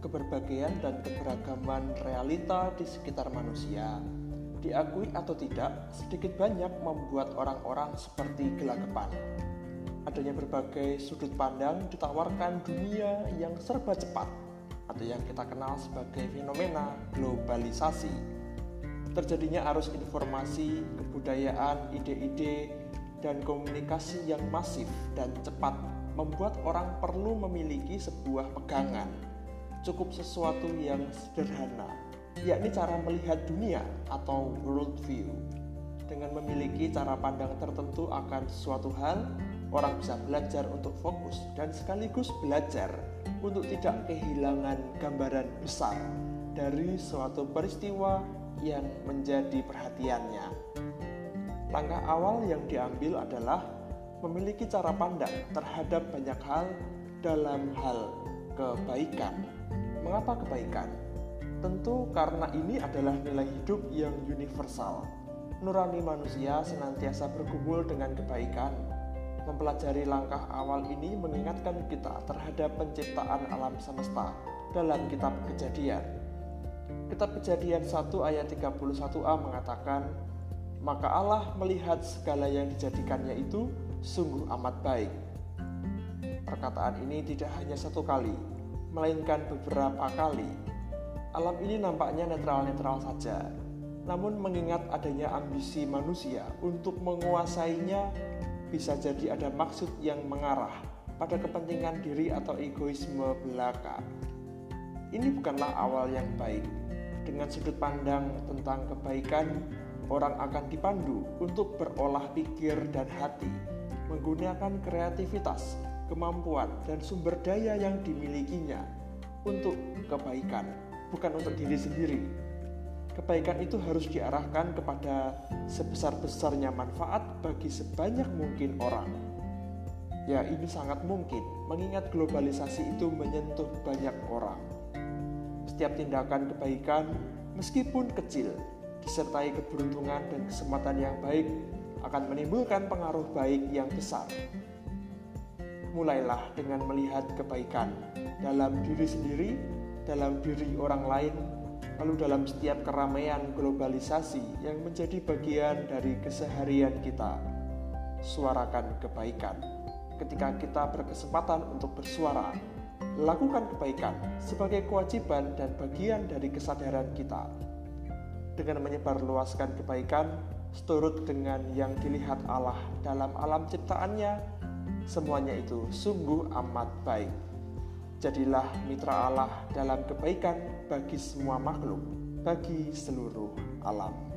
keberbagian dan keberagaman realita di sekitar manusia, diakui atau tidak, sedikit banyak membuat orang-orang seperti gelagapan. Adanya berbagai sudut pandang ditawarkan dunia yang serba cepat atau yang kita kenal sebagai fenomena globalisasi. Terjadinya arus informasi, kebudayaan, ide-ide, dan komunikasi yang masif dan cepat membuat orang perlu memiliki sebuah pegangan, cukup sesuatu yang sederhana, yakni cara melihat dunia atau world view. Dengan memiliki cara pandang tertentu akan suatu hal, orang bisa belajar untuk fokus dan sekaligus belajar untuk tidak kehilangan gambaran besar dari suatu peristiwa yang menjadi perhatiannya. Langkah awal yang diambil adalah memiliki cara pandang terhadap banyak hal dalam hal kebaikan. Mengapa kebaikan? Tentu karena ini adalah nilai hidup yang universal. Nurani manusia senantiasa bergumul dengan kebaikan. Mempelajari langkah awal ini mengingatkan kita terhadap penciptaan alam semesta dalam kitab Kejadian. Kitab Kejadian 1 ayat 31a mengatakan, Maka Allah melihat segala yang dijadikannya itu sungguh amat baik. Perkataan ini tidak hanya satu kali, melainkan beberapa kali. Alam ini nampaknya netral-netral saja, namun mengingat adanya ambisi manusia untuk menguasainya, bisa jadi ada maksud yang mengarah pada kepentingan diri atau egoisme belaka. Ini bukanlah awal yang baik. Dengan sudut pandang tentang kebaikan, orang akan dipandu untuk berolah pikir dan hati menggunakan kreativitas, kemampuan, dan sumber daya yang dimilikinya untuk kebaikan, bukan untuk diri sendiri. Kebaikan itu harus diarahkan kepada sebesar-besarnya manfaat bagi sebanyak mungkin orang. Ya, ini sangat mungkin, mengingat globalisasi itu menyentuh banyak orang. Setiap tindakan kebaikan, meskipun kecil, disertai keberuntungan dan kesempatan yang baik, akan menimbulkan pengaruh baik yang besar. Mulailah dengan melihat kebaikan dalam diri sendiri, dalam diri orang lain, lalu dalam setiap keramaian globalisasi yang menjadi bagian dari keseharian kita. Suarakan kebaikan. Ketika kita berkesempatan untuk bersuara, lakukan kebaikan sebagai kewajiban dan bagian dari kesadaran kita. Dengan menyebarluaskan kebaikan, seturut dengan yang dilihat Allah dalam alam ciptaannya, semuanya itu sungguh amat baik. Jadilah mitra Allah dalam kebaikan bagi semua makhluk, bagi seluruh alam.